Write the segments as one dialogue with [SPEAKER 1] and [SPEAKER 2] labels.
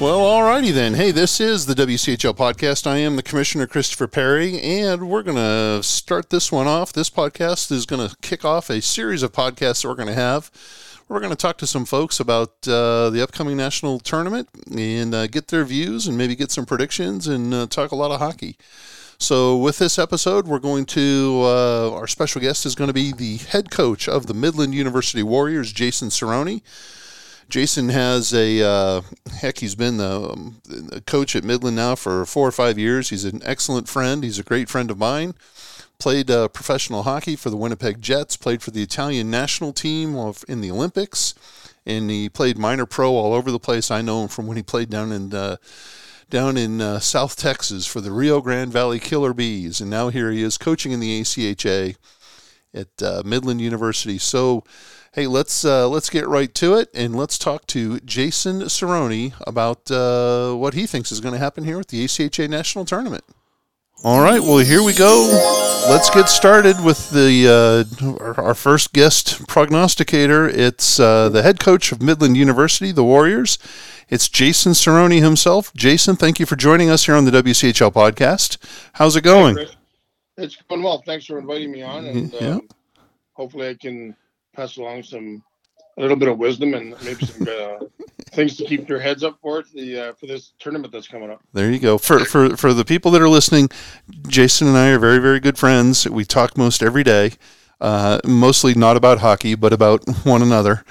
[SPEAKER 1] Well, alrighty then. Hey, this is the WCHL podcast. I am the Commissioner Christopher Perry, and we're going to start this one off. This podcast is going to kick off a series of podcasts that we're going to have. We're going to talk to some folks about uh, the upcoming national tournament and uh, get their views and maybe get some predictions and uh, talk a lot of hockey. So, with this episode, we're going to, uh, our special guest is going to be the head coach of the Midland University Warriors, Jason Cirone. Jason has a uh, heck. He's been the, um, coach at Midland now for four or five years. He's an excellent friend. He's a great friend of mine. Played uh, professional hockey for the Winnipeg Jets. Played for the Italian national team in the Olympics, and he played minor pro all over the place. I know him from when he played down in uh, down in uh, South Texas for the Rio Grande Valley Killer Bees, and now here he is coaching in the ACHA at uh, Midland University. So Hey, let's uh, let's get right to it, and let's talk to Jason Cirone about uh, what he thinks is going to happen here with the ACHA National Tournament. All right, well here we go. Let's get started with the uh, our, first guest prognosticator. It's uh, the head coach of Midland University, the Warriors. It's Jason Cirone himself. Jason, thank you for joining us here on the WCHL podcast. How's it going?
[SPEAKER 2] it's going well. Thanks for inviting me on, and yeah. um, hopefully I can pass along some a little bit of wisdom and maybe some uh, things to keep your heads up for the uh, for this tournament that's coming up.
[SPEAKER 1] There you go. For for for the people that are listening, Jason and I are very very good friends. We talk most every day, uh, mostly not about hockey, but about one another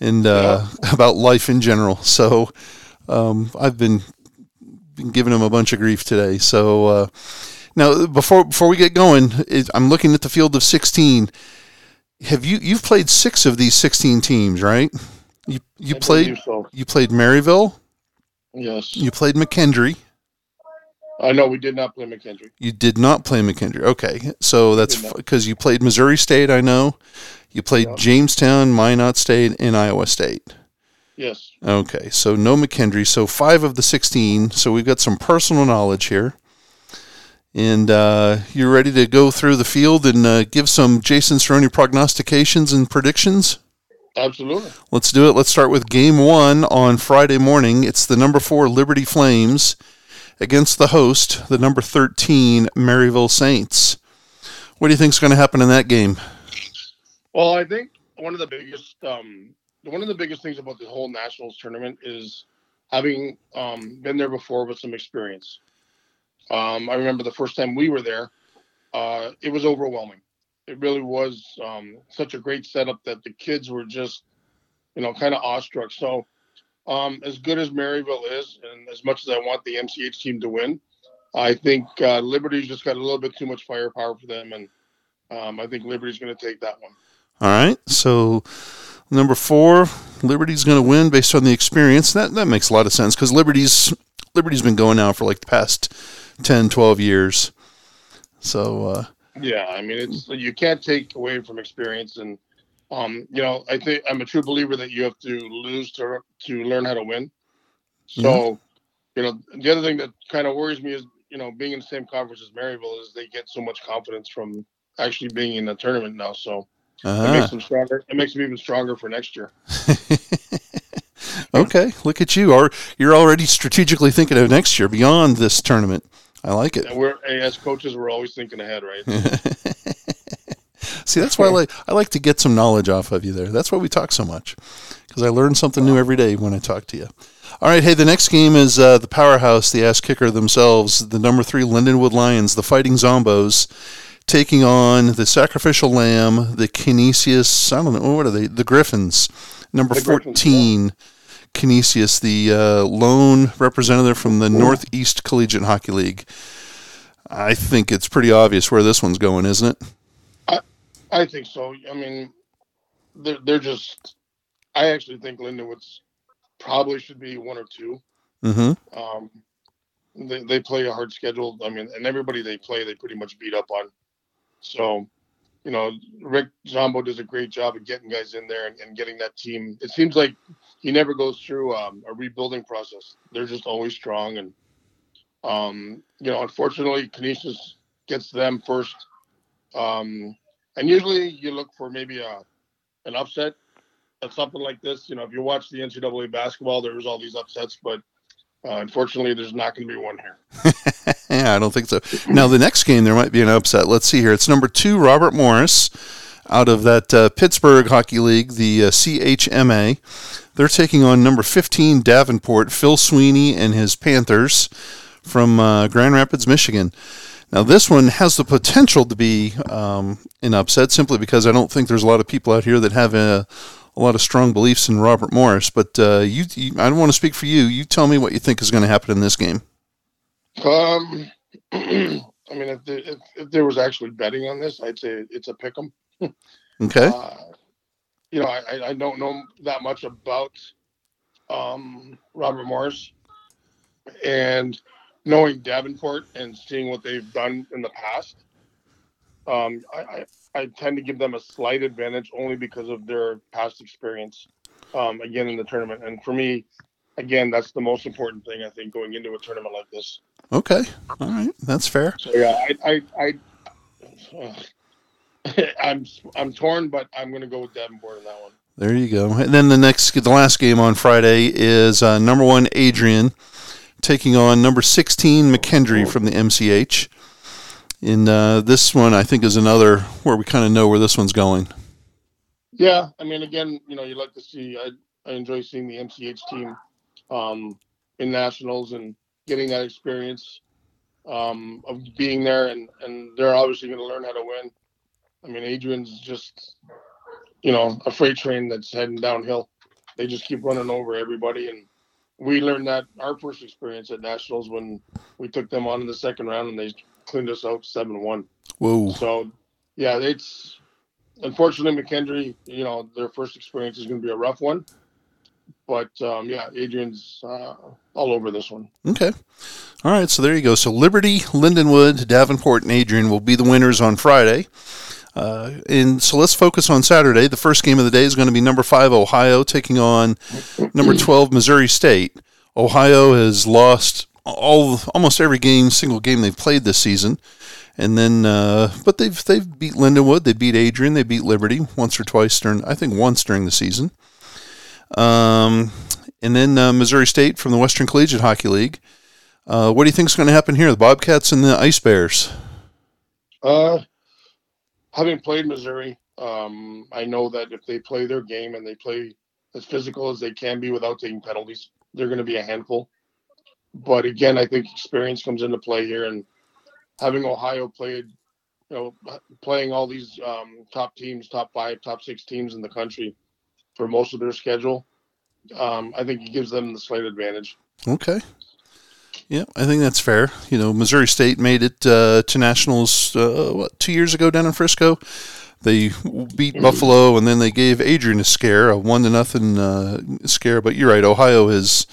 [SPEAKER 1] and uh, yeah. about life in general. So um, I've been been giving him a bunch of grief today. So uh, now before before we get going, I'm looking at the field of 16 have you you've played six of these 16 teams, right? You you I played so. you played Maryville.
[SPEAKER 2] Yes.
[SPEAKER 1] You played McKendree.
[SPEAKER 2] I uh, know we did not play McKendree.
[SPEAKER 1] You did not play McKendree. Okay, so that's because you played Missouri State. I know. You played yeah. Jamestown, Minot State, and Iowa State.
[SPEAKER 2] Yes.
[SPEAKER 1] Okay, so no McKendree. So five of the sixteen. So we've got some personal knowledge here and uh, you're ready to go through the field and uh, give some Jason Cirone prognostications and predictions?
[SPEAKER 2] Absolutely.
[SPEAKER 1] Let's do it. Let's start with game one on Friday morning. It's the number four Liberty Flames against the host, the number 13 Maryville Saints. What do you think is going to happen in that game?
[SPEAKER 2] Well, I think one of the biggest um, one of the biggest things about the whole nationals tournament is having um, been there before with some experience. Um, I remember the first time we were there, uh, it was overwhelming. It really was um, such a great setup that the kids were just, you know, kind of awestruck. So, um, as good as Maryville is, and as much as I want the MCH team to win, I think uh, Liberty's just got a little bit too much firepower for them, and um, I think Liberty's going to take that one.
[SPEAKER 1] All right. So, number four, Liberty's going to win based on the experience. That that makes a lot of sense because Liberty's Liberty's been going now for like the past 10, 12 years. So, uh,
[SPEAKER 2] yeah, I mean, it's you can't take away from experience, and um, you know, I think I'm a true believer that you have to lose to to learn how to win. So, you know, the other thing that kind of worries me is, you know, being in the same conference as Maryville is they get so much confidence from actually being in the tournament now. So uh-huh. it makes them stronger. It makes them even stronger for next year.
[SPEAKER 1] okay, look at you. Are you're already strategically thinking of next year beyond this tournament? I like it.
[SPEAKER 2] And we're as coaches, we're always thinking ahead, right?
[SPEAKER 1] See, that's why I like I like to get some knowledge off of you there. That's why we talk so much because I learn something new every day when I talk to you. All right, hey, the next game is uh, the powerhouse, the ass kicker themselves, the number three Lindenwood Lions, the Fighting Zombos, taking on the Sacrificial Lamb, the Canisius. I don't know what are they? The Griffins, number the fourteen. Griffins, yeah Canisius, the uh, lone representative from the Northeast Collegiate Hockey League. I think it's pretty obvious where this one's going, isn't it?
[SPEAKER 2] I, I think so. I mean, they're they're just. I actually think Lindenwood's probably should be one or two.
[SPEAKER 1] Mm-hmm.
[SPEAKER 2] Um, they they play a hard schedule. I mean, and everybody they play, they pretty much beat up on. So, you know, Rick Zombo does a great job of getting guys in there and, and getting that team. It seems like he never goes through um, a rebuilding process. They're just always strong, and um, you know, unfortunately, Canisius gets them first. Um, and usually, you look for maybe a an upset at something like this. You know, if you watch the NCAA basketball, there was all these upsets, but uh, unfortunately, there's not going to be one here.
[SPEAKER 1] yeah, I don't think so. Now, the next game, there might be an upset. Let's see here. It's number two, Robert Morris, out of that uh, Pittsburgh Hockey League, the uh, CHMA. They're taking on number 15, Davenport, Phil Sweeney and his Panthers from uh, Grand Rapids, Michigan. Now, this one has the potential to be um, an upset simply because I don't think there's a lot of people out here that have a a lot of strong beliefs in Robert Morris. But uh, you, you, I don't want to speak for you. You tell me what you think is going to happen in this game.
[SPEAKER 2] Um, I mean, if, if, if there was actually betting on this, I'd say it's a pick 'em.
[SPEAKER 1] okay.
[SPEAKER 2] Uh, you know, I, I don't know that much about um, Robert Morris, and knowing Davenport and seeing what they've done in the past, um, I, I, I tend to give them a slight advantage only because of their past experience. Um, again, in the tournament, and for me, again, that's the most important thing I think going into a tournament like this.
[SPEAKER 1] Okay, all right, that's fair.
[SPEAKER 2] So yeah, I, I, I uh, I'm I'm torn, but I'm going to go with Davenport in that one.
[SPEAKER 1] There you go. And then the next, the last game on Friday is uh, number one Adrian taking on number sixteen McKendree from the MCH. And uh, this one, I think, is another where we kind of know where this one's going.
[SPEAKER 2] Yeah, I mean, again, you know, you like to see. I, I enjoy seeing the MCH team um, in nationals and getting that experience um, of being there, and and they're obviously going to learn how to win. I mean, Adrian's just, you know, a freight train that's heading downhill. They just keep running over everybody, and we learned that our first experience at nationals when we took them on in the second round, and they cleaned us out seven one.
[SPEAKER 1] Whoa.
[SPEAKER 2] So, yeah, it's unfortunately McKendree. You know, their first experience is going to be a rough one. But um, yeah, Adrian's uh, all over this one.
[SPEAKER 1] Okay. All right. So there you go. So Liberty, Lindenwood, Davenport, and Adrian will be the winners on Friday. Uh, and so let's focus on Saturday. The first game of the day is going to be number five Ohio taking on number twelve Missouri State. Ohio has lost all almost every game, single game they've played this season, and then uh, but they've they've beat Lindenwood, they beat Adrian, they beat Liberty once or twice during I think once during the season. Um, and then uh, Missouri State from the Western Collegiate Hockey League. Uh, what do you think is going to happen here? The Bobcats and the Ice Bears.
[SPEAKER 2] Uh, having played Missouri, um, I know that if they play their game and they play as physical as they can be without taking penalties, they're going to be a handful. But again, I think experience comes into play here, and having Ohio played, you know, playing all these um, top teams, top five, top six teams in the country for most of their schedule, um, I think it gives them the slight advantage.
[SPEAKER 1] Okay. Yeah, I think that's fair. You know, Missouri State made it uh, to nationals uh, what two years ago down in Frisco. They beat Buffalo, and then they gave Adrian a scare, a one to nothing uh, scare. But you're right, Ohio has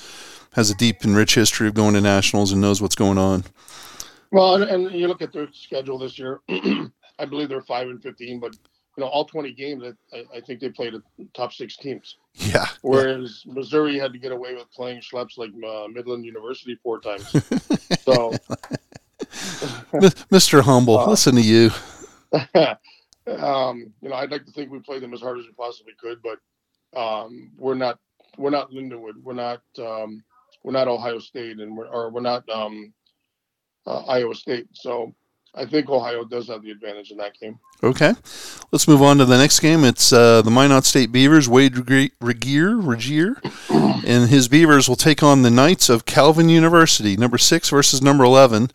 [SPEAKER 1] has a deep and rich history of going to nationals and knows what's going on.
[SPEAKER 2] Well, and, and you look at their schedule this year. I believe they're five and fifteen, but you know, all 20 games, I, I think they played the top six teams.
[SPEAKER 1] Yeah.
[SPEAKER 2] Whereas yeah. Missouri had to get away with playing schleps like uh, Midland University four times. so,
[SPEAKER 1] Mr. Humble, uh, listen to you.
[SPEAKER 2] um, you know, I'd like to think we played them as hard as we possibly could, but um, we're not. We're not Lindenwood. We're not. Um, we're not Ohio State, and we're or we're not um, uh, Iowa State. So I think Ohio does have the advantage in that game.
[SPEAKER 1] Okay, let's move on to the next game. It's uh, the Minot State Beavers. Wade Regier, Regier, and his Beavers will take on the Knights of Calvin University, number six versus number eleven.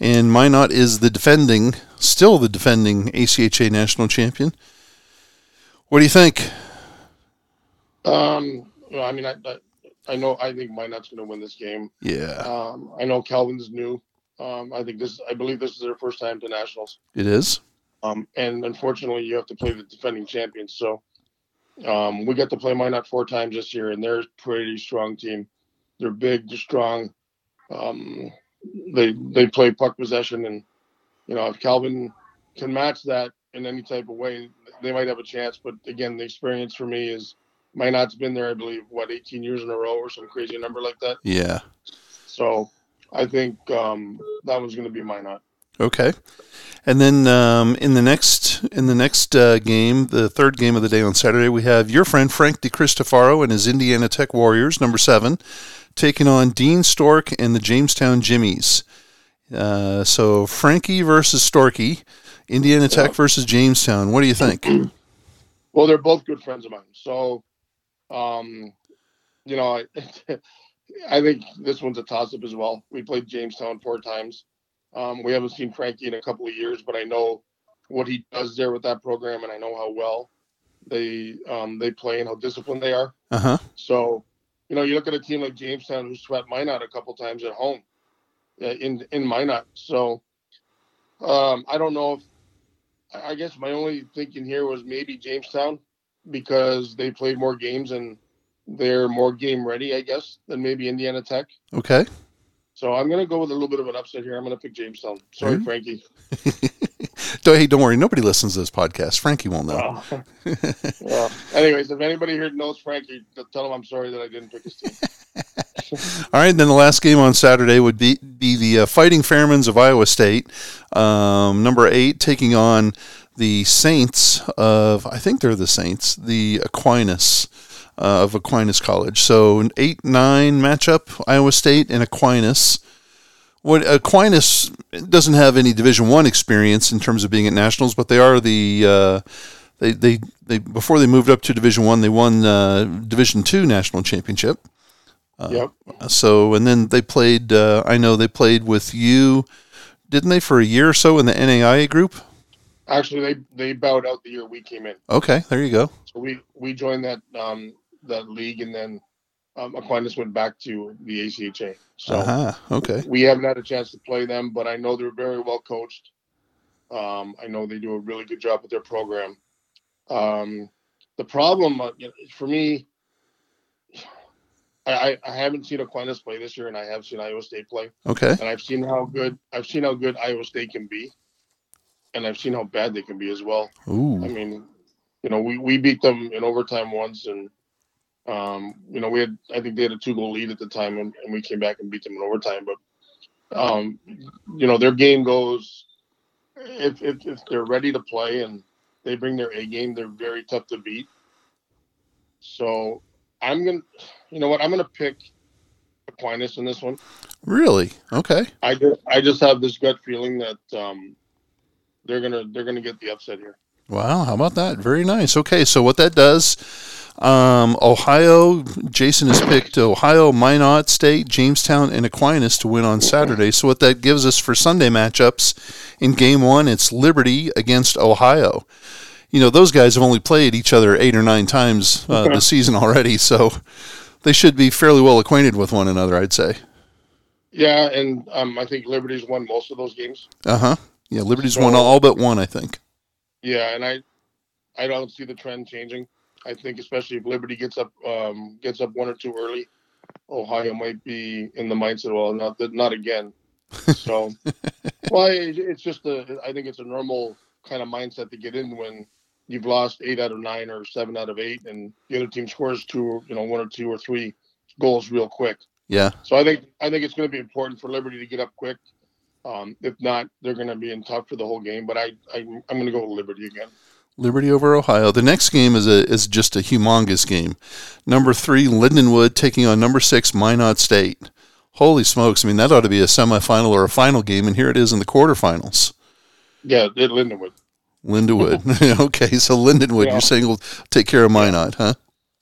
[SPEAKER 1] And Minot is the defending, still the defending ACHA national champion. What do you think?
[SPEAKER 2] Um, well, I mean, I, I, I know I think Minot's going to win this game.
[SPEAKER 1] Yeah.
[SPEAKER 2] Um, I know Calvin's new. Um, I think this, I believe this is their first time to nationals.
[SPEAKER 1] It is.
[SPEAKER 2] Um, and unfortunately, you have to play the defending champions. So Um, we got to play Minot four times this year, and they're a pretty strong team. They're big, they're strong. Um, they they play puck possession, and you know if Calvin can match that in any type of way, they might have a chance. But again, the experience for me is Minot's been there, I believe, what 18 years in a row or some crazy number like that.
[SPEAKER 1] Yeah.
[SPEAKER 2] So I think um, that one's going to be Minot.
[SPEAKER 1] Okay. And then um, in the next in the next uh, game, the third game of the day on Saturday, we have your friend Frank DeCristofaro and his Indiana Tech Warriors, number seven, taking on Dean Stork and the Jamestown Jimmies. Uh, so Frankie versus Storky, Indiana Tech
[SPEAKER 2] Yeah.
[SPEAKER 1] versus Jamestown. What do you think?
[SPEAKER 2] Well, they're both good friends of mine. So, um, you know, I, I think this one's a toss up as well. We played Jamestown four times. Um, we haven't seen Frankie in a couple of years, but I know what he does there with that program, and I know how well they um, they play and how disciplined they are.
[SPEAKER 1] Uh huh.
[SPEAKER 2] So, you know, you look at a team like Jamestown who swept Minot a couple times at home uh, in in Minot. So, um, I don't know if I guess my only thinking here was maybe Jamestown because they played more games and they're more game ready, I guess, than maybe Indiana Tech.
[SPEAKER 1] Okay.
[SPEAKER 2] So I'm gonna go with a little bit of an upset here. I'm gonna pick Jamestown. Sorry,
[SPEAKER 1] Mhm.
[SPEAKER 2] Frankie.
[SPEAKER 1] Don't, hey, don't worry. Nobody listens to this podcast. Frankie won't know.
[SPEAKER 2] Well, anyways, if anybody here knows Frankie, tell him I'm sorry that I didn't pick his team.
[SPEAKER 1] All right, then the last game on Saturday would be be the uh, Fighting Fairmans of Iowa State, um, number eight, taking on the Saints of I think they're the Saints, the Aquinas uh, of Aquinas College. So an eight nine matchup, Iowa State and Aquinas. What Aquinas doesn't have any Division One experience in terms of being at nationals, but they are the uh, they, they they before they moved up to Division One, they won uh, Division Two national championship.
[SPEAKER 2] yep.
[SPEAKER 1] So and then they played. Uh, I know they played with you, didn't they, for a year or so in the NAIA group?
[SPEAKER 2] Actually, they they bowed out the year we came in.
[SPEAKER 1] Okay, there you go.
[SPEAKER 2] So we we joined that um that league, and then um, Aquinas went back to the ACHA. So
[SPEAKER 1] Uh huh. Okay.
[SPEAKER 2] we haven't had a chance to play them, but I know they're very well coached. Um, I know they do a really good job with their program. Um, the problem uh, you know, for me, I, I, I haven't seen Aquinas play this year, and I have seen Iowa State play,
[SPEAKER 1] Okay.
[SPEAKER 2] and I've seen how good I've seen how good Iowa State can be, and I've seen how bad they can be as well.
[SPEAKER 1] Ooh.
[SPEAKER 2] I mean, you know, we, we beat them in overtime once, and um, you know, we had I think they had a two goal lead at the time, and, and we came back and beat them in overtime. But um, you know, their game goes if, if if they're ready to play and they bring their A game, they're very tough to beat. So I'm gonna, you know what, I'm gonna pick Aquinas in this one.
[SPEAKER 1] Really? Okay.
[SPEAKER 2] I just I just have this gut feeling that um, they're gonna they're gonna get the upset here.
[SPEAKER 1] Wow. How about that? Very nice. Okay. So what that does, um, Ohio. Jason has picked Ohio, Minot State, Jamestown, and Aquinas to win on Saturday. So what that gives us for Sunday matchups in Game One, it's Liberty against Ohio. You know those guys have only played each other eight or nine times uh, this season already, so they should be fairly well acquainted with one another. I'd say.
[SPEAKER 2] Yeah, and um, I think Liberty's won most of those games.
[SPEAKER 1] Uh huh. Yeah, Liberty's
[SPEAKER 2] So-
[SPEAKER 1] won all but one, I think.
[SPEAKER 2] Yeah, and I, I don't see the trend changing. I think especially if Liberty gets up, um, gets up one or two early, Ohio might be in the mindset. Well, not that, not again. So, well, it, it's just a. I think it's a normal kind of mindset to get in when you've lost eight out of nine or seven out of eight, and the other team scores two, you know, one or two or three goals real quick.
[SPEAKER 1] Yeah.
[SPEAKER 2] So I think I think it's going to be important for Liberty to get up quick. Um, if not, they're going to be in tough for the whole game. But I, I I'm going to go with Liberty again.
[SPEAKER 1] Liberty over Ohio. The next game is a is just a humongous game. Number three, Lindenwood taking on number six, Minot State. Holy smokes! I mean, that ought to be a semifinal or a final game, and here it is in the quarterfinals.
[SPEAKER 2] Yeah, it Lindenwood.
[SPEAKER 1] Lindenwood. okay, so Lindenwood,
[SPEAKER 2] Yeah.
[SPEAKER 1] you're saying will take care of Minot, huh?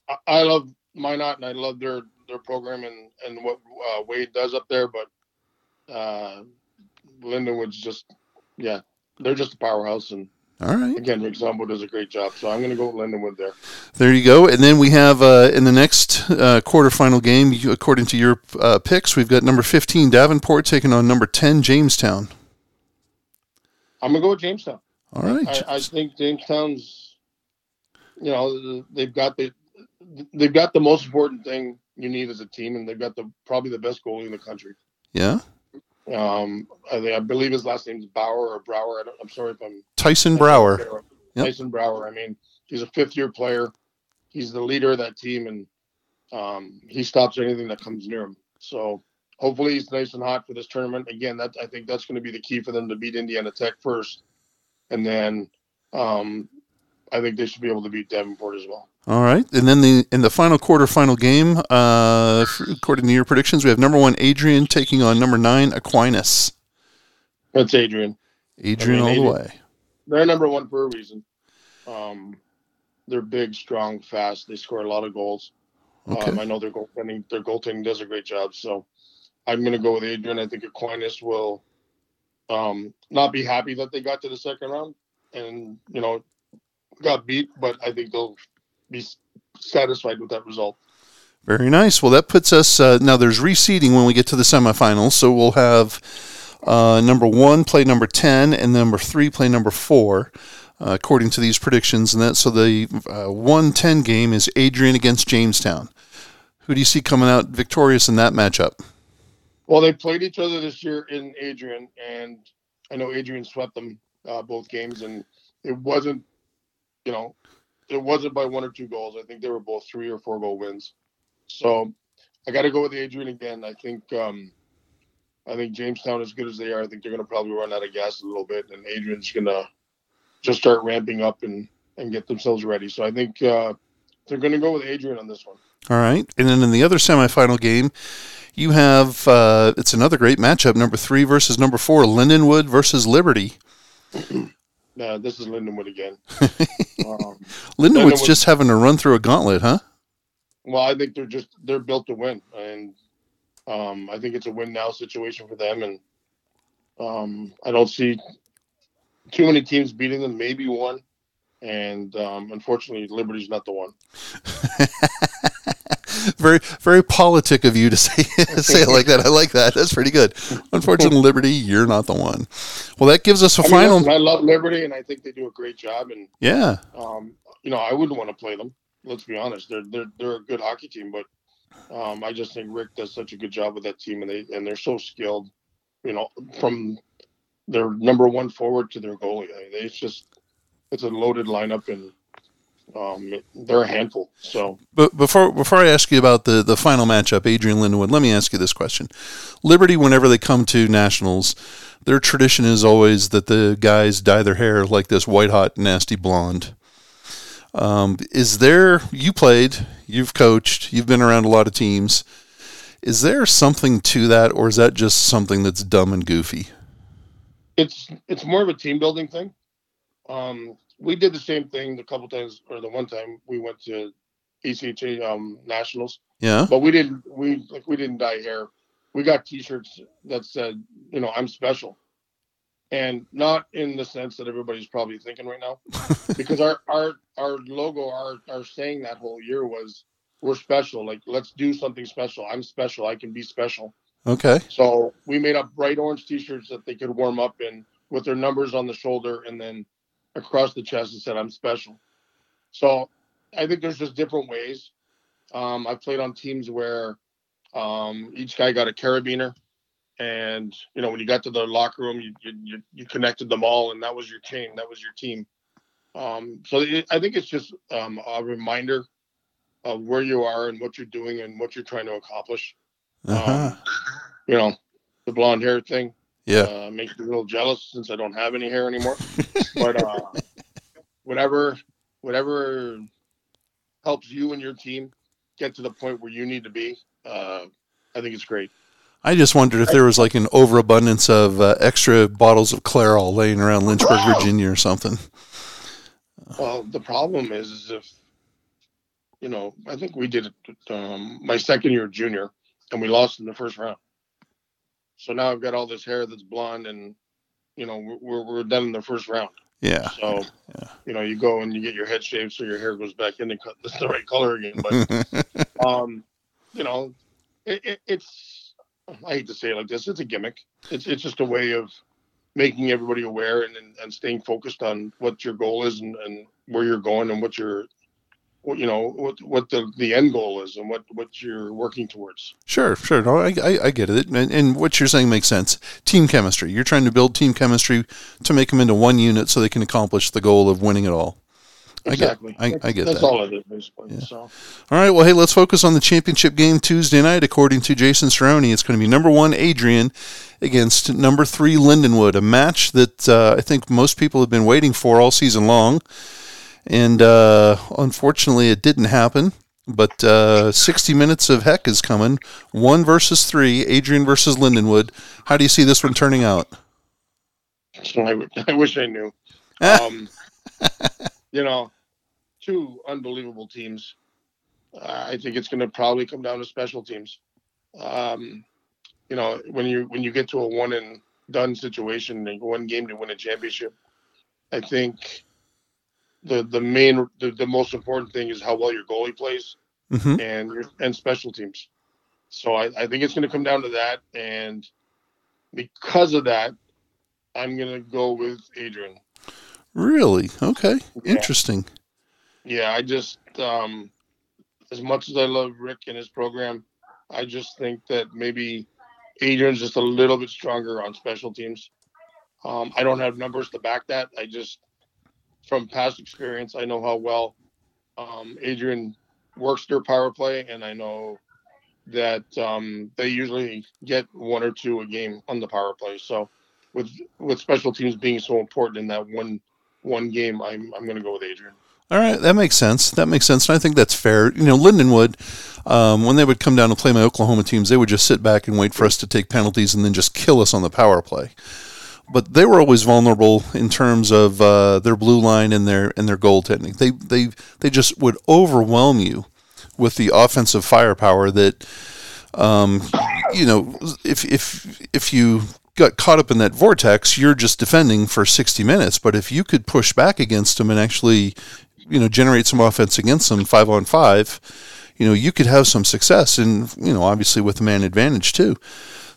[SPEAKER 2] I, I love Minot and I love their their program and and what uh, Wade does up there. But uh, Lindenwood's just yeah, they're just a powerhouse. And
[SPEAKER 1] All right,
[SPEAKER 2] again, Rick Zombo does a great job. So I'm going to go with Lindenwood there.
[SPEAKER 1] there you go. And then we have uh, in the next uh, quarterfinal game, according to your uh, picks, we've got number 15 Davenport taking on number 10 Jamestown.
[SPEAKER 2] I'm going to go with Jamestown.
[SPEAKER 1] All right,
[SPEAKER 2] I, I think Jamestown's you know they've got the they've got the most important thing you need as a team, and they've got the probably the best goalie in the country.
[SPEAKER 1] Yeah.
[SPEAKER 2] Um, I, I believe his last name is Bauer or Brower. I am sorry if I'm
[SPEAKER 1] Tyson Brower.
[SPEAKER 2] Yep. Tyson Brouwer. I mean, he's a fifth year player. He's the leader of that team, and um, he stops anything that comes near him. So hopefully he's nice and hot for this tournament. Again, that I think that's going to be the key for them to beat Indiana Tech first, and then um, I think they should be able to beat Davenport as well.
[SPEAKER 1] All right, and then the in the final quarterfinal game, uh, according to your predictions, we have number one Adrian taking on number nine Aquinas.
[SPEAKER 2] That's Adrian.
[SPEAKER 1] Adrian I mean, all the way.
[SPEAKER 2] They're number one for a reason. Um, they're big, strong, fast. They score a lot of goals. Okay. Um, I know their goaltending their goaltending does a great job. So I'm going to go with Adrian. I think Aquinas will um, not be happy that they got to the second round and you know got beat, but I think they'll be satisfied with that result.
[SPEAKER 1] Very nice. Well, that puts us uh, now. There's reseeding when we get to the semifinals, so we'll have uh, number one play number ten, and number three play number four, uh, according to these predictions. And that so the uh, one ten game is Adrian against Jamestown. Who do you see coming out victorious in that matchup?
[SPEAKER 2] Well, they played each other this year in Adrian, and I know Adrian swept them uh, both games, and it wasn't, you know, it wasn't by one or two goals. I think they were both three or four goal wins. So I got to go with Adrian again. I think um, I think Jamestown, as good as they are, I think they're going to probably run out of gas a little bit, and Adrian's going to just start ramping up and and get themselves ready. So I think uh, they're going to go with Adrian on this one.
[SPEAKER 1] All right, and then in the other semifinal game, you have uh, it's another great matchup: number three versus number four, Lindenwood versus Liberty.
[SPEAKER 2] No, this is Lindenwood again.
[SPEAKER 1] um, Lindenwood's Lindenwood, just having to run through a gauntlet, huh?
[SPEAKER 2] Well, I think they're just they're built to win, and um, I think it's a win now situation for them, and um, I don't see too many teams beating them. Maybe one, and um, unfortunately, Liberty's not the one.
[SPEAKER 1] very, very politic of you to say say it like that. I like that. That's pretty good. Unfortunately, Liberty, you're not the one. Well, that gives us a
[SPEAKER 2] I
[SPEAKER 1] final.
[SPEAKER 2] Mean, I love Liberty, and I think they do a great job. And
[SPEAKER 1] yeah,
[SPEAKER 2] um, you know, I wouldn't want to play them. Let's be honest. They're they're they're a good hockey team, but um, I just think Rick does such a good job with that team, and they and they're so skilled. You know, from their number one forward to their goalie, I mean, it's just it's a loaded lineup, and um, they're a handful. So,
[SPEAKER 1] but before before I ask you about the the final matchup, Adrian Lindenwood, let me ask you this question: Liberty, whenever they come to nationals, their tradition is always that the guys dye their hair like this white hot nasty blonde. Um, is there you played, you've coached, you've been around a lot of teams. Is there something to that, or is that just something that's dumb and goofy?
[SPEAKER 2] It's it's more of a team building thing. Um, we did the same thing the couple times, or the one time we went to ECHA um, nationals.
[SPEAKER 1] Yeah.
[SPEAKER 2] But we didn't we like we didn't dye hair. We got T-shirts that said, you know, I'm special, and not in the sense that everybody's probably thinking right now, because our our our logo, our our saying that whole year was we're special. Like let's do something special. I'm special. I can be special.
[SPEAKER 1] Okay.
[SPEAKER 2] So we made up bright orange T-shirts that they could warm up in with their numbers on the shoulder, and then across the chest and said, I'm special. So I think there's just different ways. Um, I've played on teams where um, each guy got a carabiner. And, you know, when you got to the locker room, you, you, you connected them all, and that was your chain, that was your team. Um, so it, I think it's just um, a reminder of where you are and what you're doing and what you're trying to accomplish. Uh-huh. Um, you know, the blonde hair thing.
[SPEAKER 1] Yeah.
[SPEAKER 2] Uh, makes me a little jealous since I don't have any hair anymore. but uh, whatever, whatever helps you and your team get to the point where you need to be, uh, I think it's great.
[SPEAKER 1] I just wondered if there was like an overabundance of uh, extra bottles of Clairol laying around Lynchburg, Virginia, or something.
[SPEAKER 2] Well, the problem is, is if you know, I think we did it um, my second year junior, and we lost in the first round. So now I've got all this hair that's blonde, and you know we're we're done in the first round.
[SPEAKER 1] Yeah.
[SPEAKER 2] So yeah. you know you go and you get your head shaved so your hair goes back in the, cut that's the right color again. But um, you know, it, it, it's I hate to say it like this. It's a gimmick. It's it's just a way of making everybody aware and, and, and staying focused on what your goal is and, and where you're going and what you're what you know what what the the end goal is and what what you're working towards.
[SPEAKER 1] Sure, sure. No, I, I, I get it, and, and what you're saying makes sense. Team chemistry. You're trying to build team chemistry to make them into one unit so they can accomplish the goal of winning it all.
[SPEAKER 2] Exactly.
[SPEAKER 1] I get, I, I get
[SPEAKER 2] That's
[SPEAKER 1] that.
[SPEAKER 2] all it is, basically.
[SPEAKER 1] Yeah.
[SPEAKER 2] So
[SPEAKER 1] All right. Well, hey, let's focus on the championship game Tuesday night. According to Jason Cirone, it's going to be number one Adrian against number three Lindenwood, a match that uh, I think most people have been waiting for all season long. And uh, unfortunately, it didn't happen. But uh, 60 minutes of heck is coming. One versus three, Adrian versus Lindenwood. How do you see this one turning out?
[SPEAKER 2] So I, w- I wish I knew. Um, you know, two unbelievable teams. Uh, I think it's going to probably come down to special teams. Um, you know, when you when you get to a one and done situation and one game to win a championship, I think the the main the, the most important thing is how well your goalie plays
[SPEAKER 1] hmm
[SPEAKER 2] and your and special teams. So I, I think it's going to come down to that, and because of that, I'm going to go with Adrian.
[SPEAKER 1] Really? Okay.
[SPEAKER 2] Yeah.
[SPEAKER 1] Interesting.
[SPEAKER 2] Yeah, I just um, as much as I love Rick and his program, I just think that maybe Adrian's just a little bit stronger on special teams. Um, I don't have numbers to back that. I just from past experience, I know how well um, Adrian works their power play, and I know that um, they usually get one or two a game on the power play. So, with with special teams being so important in that one one game, I'm I'm going to go with Adrian.
[SPEAKER 1] All right, that makes sense. That makes sense, and I think that's fair. You know, Lindenwood, um, when they would come down to play my Oklahoma teams, they would just sit back and wait for us to take penalties and then just kill us on the power play. But they were always vulnerable in terms of uh, their blue line and their and their goaltending. They they they just would overwhelm you with the offensive firepower that um, you know if if if you got caught up in that vortex, you're just defending for 60 minutes. But if you could push back against them and actually, you know, generate some offense against them five on five, you know, you could have some success. And, you know, obviously with the man advantage too.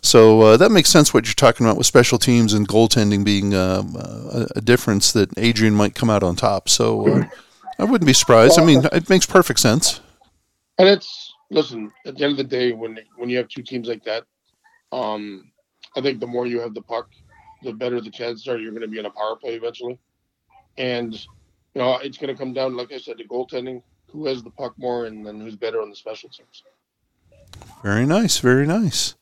[SPEAKER 1] So uh, that makes sense what you're talking about with special teams and goaltending being um, uh, a difference that Adrian might come out on top. So uh, I wouldn't be surprised. I mean, it makes perfect sense.
[SPEAKER 2] And it's listen. At the end of the day, when when you have two teams like that, um, I think the more you have the puck, the better the chances are you're going to be in a power play eventually. And you know, it's going to come down, like I said, to goaltending, who has the puck more, and then who's better on the special teams.
[SPEAKER 1] Very nice. Very nice.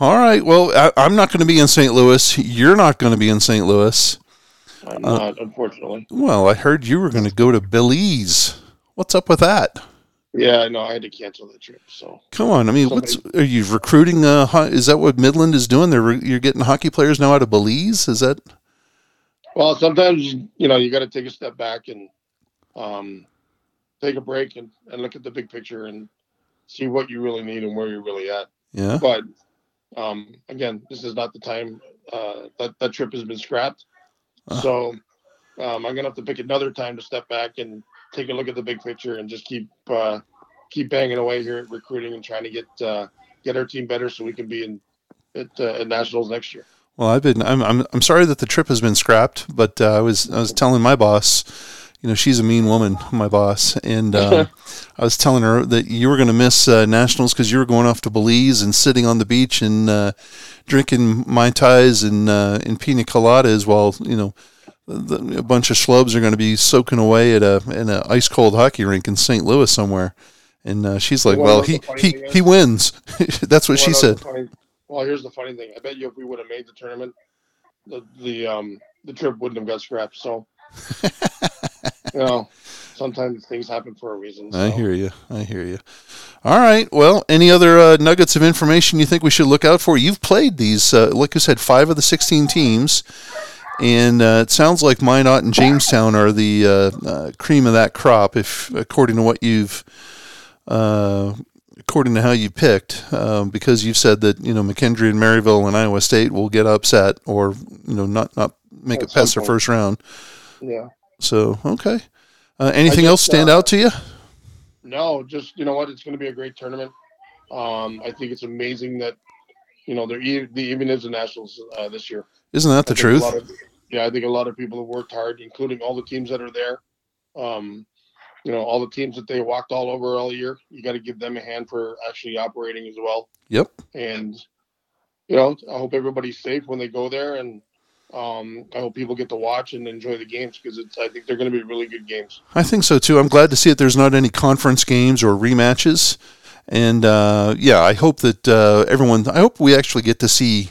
[SPEAKER 1] All right. Well, I, I'm not going to be in St. Louis. You're not going to be in St. Louis.
[SPEAKER 2] I'm
[SPEAKER 1] Uh,
[SPEAKER 2] not, unfortunately.
[SPEAKER 1] Well, I heard you were going to go to Belize. What's up with that?
[SPEAKER 2] Yeah, no. I had to cancel the trip. So
[SPEAKER 1] Come on. I mean, what's are you recruiting? Uh, is that what Midland is doing? They're re- you're getting hockey players now out of Belize. Is that?
[SPEAKER 2] Well, sometimes you know you got to take a step back and um, take a break and, and look at the big picture and see what you really need and where you're really at.
[SPEAKER 1] Yeah.
[SPEAKER 2] But um, again, this is not the time. Uh, that that trip has been scrapped,
[SPEAKER 1] Uh.
[SPEAKER 2] so um, I'm gonna have to pick another time to step back and take a look at the big picture and just keep uh, keep banging away here at recruiting and trying to get uh, get our team better so we can be in at, uh, at nationals next year.
[SPEAKER 1] Well, I've been. I'm. I'm. I'm sorry that the trip has been scrapped, but uh, I was. I was telling my boss. You know, she's a mean woman, my boss, and um, I was telling her that you were going to miss uh, nationals because you were going off to Belize and sitting on the beach and uh, drinking mai tais and uh, and pina coladas while you know the, a bunch of schlubs are going to be soaking away at a in an ice cold hockey rink in St. Louis somewhere. And uh, she's like,
[SPEAKER 2] Well,
[SPEAKER 1] "Well, he he, he wins." That's what she said.
[SPEAKER 2] funny- well, here's the funny thing. I bet you if we would have made the tournament, the the um the trip wouldn't have got scrapped. So, you know, sometimes things happen for a reason.
[SPEAKER 1] I hear you. I hear you. All right. Well, any other uh, nuggets of information you think we should look out for? You've played these, uh, like you said, five of the 16 teams. And uh, it sounds like Minot and Jamestown are the uh, uh, cream of that crop, if according to what you've, uh, according to how you picked, um, because you've said that you know McKendree and Maryville and Iowa State will get upset or you know not not make
[SPEAKER 2] At
[SPEAKER 1] it past their first round.
[SPEAKER 2] Yeah.
[SPEAKER 1] So okay. Uh, anything else stand
[SPEAKER 2] uh,
[SPEAKER 1] out to you?
[SPEAKER 2] No, just you know what? It's going to be a great tournament. Um, I think it's amazing that you know there the even is the nationals uh, this year.
[SPEAKER 1] Isn't that the
[SPEAKER 2] I think a
[SPEAKER 1] truth?
[SPEAKER 2] of- yeah, I think a lot of people have worked hard, including all the teams that are there. Um, you know all the teams that they walked all over all year. You got to give them a hand for actually operating as well.
[SPEAKER 1] Yep.
[SPEAKER 2] And you know, I hope everybody's safe when they go there, and um, I hope people get to watch and enjoy the games because. I think they're going to be really good games.
[SPEAKER 1] I think so too. I'm glad to see that there's not any conference games or rematches. And uh, yeah, I hope that uh, everyone. I hope we actually get to see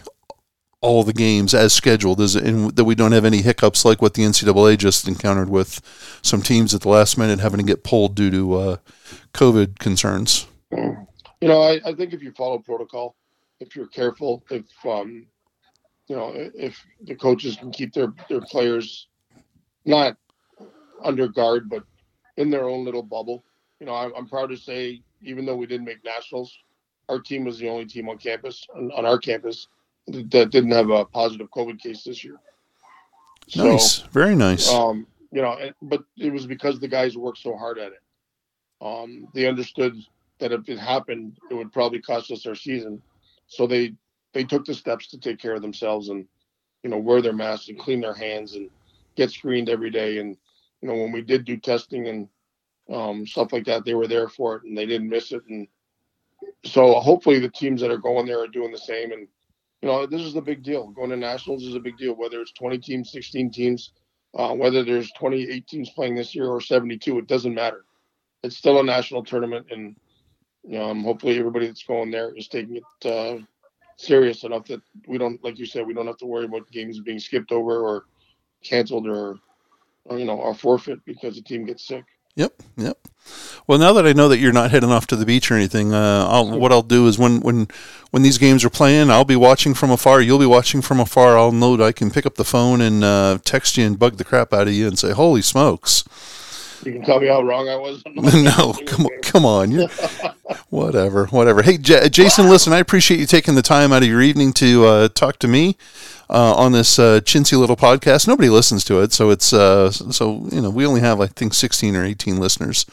[SPEAKER 1] all the games as scheduled, as and that we don't have any hiccups like what the NCAA just encountered with some teams at the last minute having to get pulled due to uh, COVID concerns.
[SPEAKER 2] You know, I, I think if you follow protocol, if you're careful, if um, you know, if the coaches can keep their their players not under guard, but in their own little bubble. You know, I'm, I'm proud to say, even though we didn't make nationals, our team was the only team on campus on, on our campus that didn't have a positive COVID case this year.
[SPEAKER 1] Nice, very nice.
[SPEAKER 2] Um, you know, but it was because the guys worked so hard at it. Um, they understood that if it happened, it would probably cost us our season. So they they took the steps to take care of themselves and you know wear their masks and clean their hands and get screened every day. And you know when we did do testing and um, stuff like that, they were there for it and they didn't miss it. And so hopefully the teams that are going there are doing the same and you know, this is a big deal. Going to nationals is a big deal, whether it's 20 teams, 16 teams, uh, whether there's 28 teams playing this year or 72, it doesn't matter. It's still a national tournament, and um, hopefully everybody that's going there is taking it uh, serious enough that we don't, like you said, we don't have to worry about games being skipped over or canceled or, or you know, or forfeit because the team gets sick.
[SPEAKER 1] Yep, yep. Well, now that I know that you're not heading off to the beach or anything, uh, I'll, what I'll do is when, when when these games are playing, I'll be watching from afar. You'll be watching from afar. I'll know that I can pick up the phone and uh, text you and bug the crap out of you and say, "Holy smokes!"
[SPEAKER 2] You can tell me how wrong I was.
[SPEAKER 1] no, come on, come on. You're, whatever, whatever. Hey, J- Jason, listen, I appreciate you taking the time out of your evening to uh, talk to me uh, on this uh, chintzy little podcast. Nobody listens to it, so it's uh, so you know we only have I think sixteen or eighteen listeners.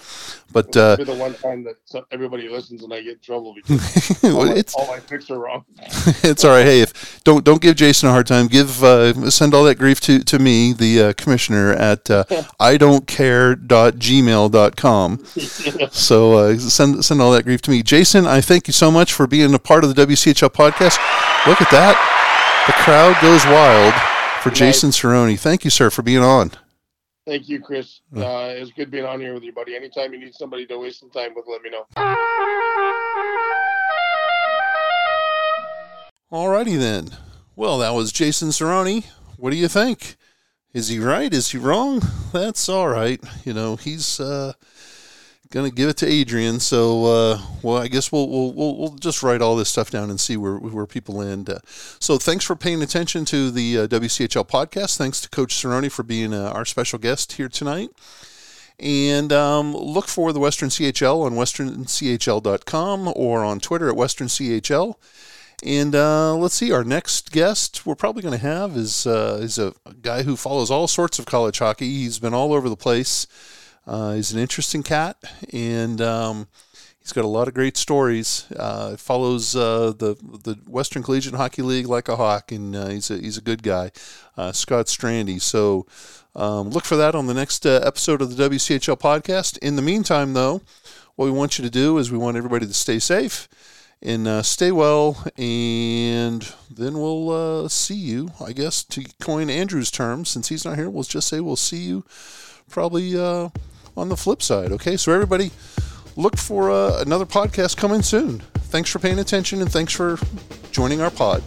[SPEAKER 1] But uh,
[SPEAKER 2] the one time that everybody listens and I get in trouble because all, my, all my picks are wrong.
[SPEAKER 1] it's all right. Hey, if don't don't give Jason a hard time. Give uh, send all that grief to to me, the uh, commissioner at uh, I don't care dot gmail dot com. so uh, send send all that grief to me, Jason. I thank you so much for being a part of the WCHL podcast. Look at that. The crowd goes wild for Jason Cirone. Thank you, sir, for being on.
[SPEAKER 2] Thank you, Chris. Uh, it's good being on here with you, buddy. Anytime you need somebody to waste some time with, let me know.
[SPEAKER 1] Alrighty then. Well, that was Jason Cirone. What do you think? Is he right? Is he wrong? That's all right. You know, he's uh, gonna give it to Adrian. So, uh, well, I guess we'll, we'll we'll we'll just write all this stuff down and see where where people land. Uh, so, thanks for paying attention to the uh, WCHL podcast. Thanks to Coach Cirone for being uh, our special guest here tonight. And um, look for the Western CHL on westernchl.com or on Twitter at Western CHL. And uh, let's see, our next guest we're probably going to have is uh, is a guy who follows all sorts of college hockey. He's been all over the place. Uh, he's an interesting cat, and um, he's got a lot of great stories. Uh, follows uh, the the Western Collegiate Hockey League like a hawk, and uh, he's a he's a good guy, uh, Scott Strandy. So um, look for that on the next uh, episode of the WCHL podcast. In the meantime, though, what we want you to do is we want everybody to stay safe and uh, stay well, and then we'll uh, see you. I guess to coin Andrew's term, since he's not here, we'll just say we'll see you probably uh, on the flip side. Okay, so everybody, look for uh, another podcast coming soon. Thanks for paying attention and thanks for joining our pod.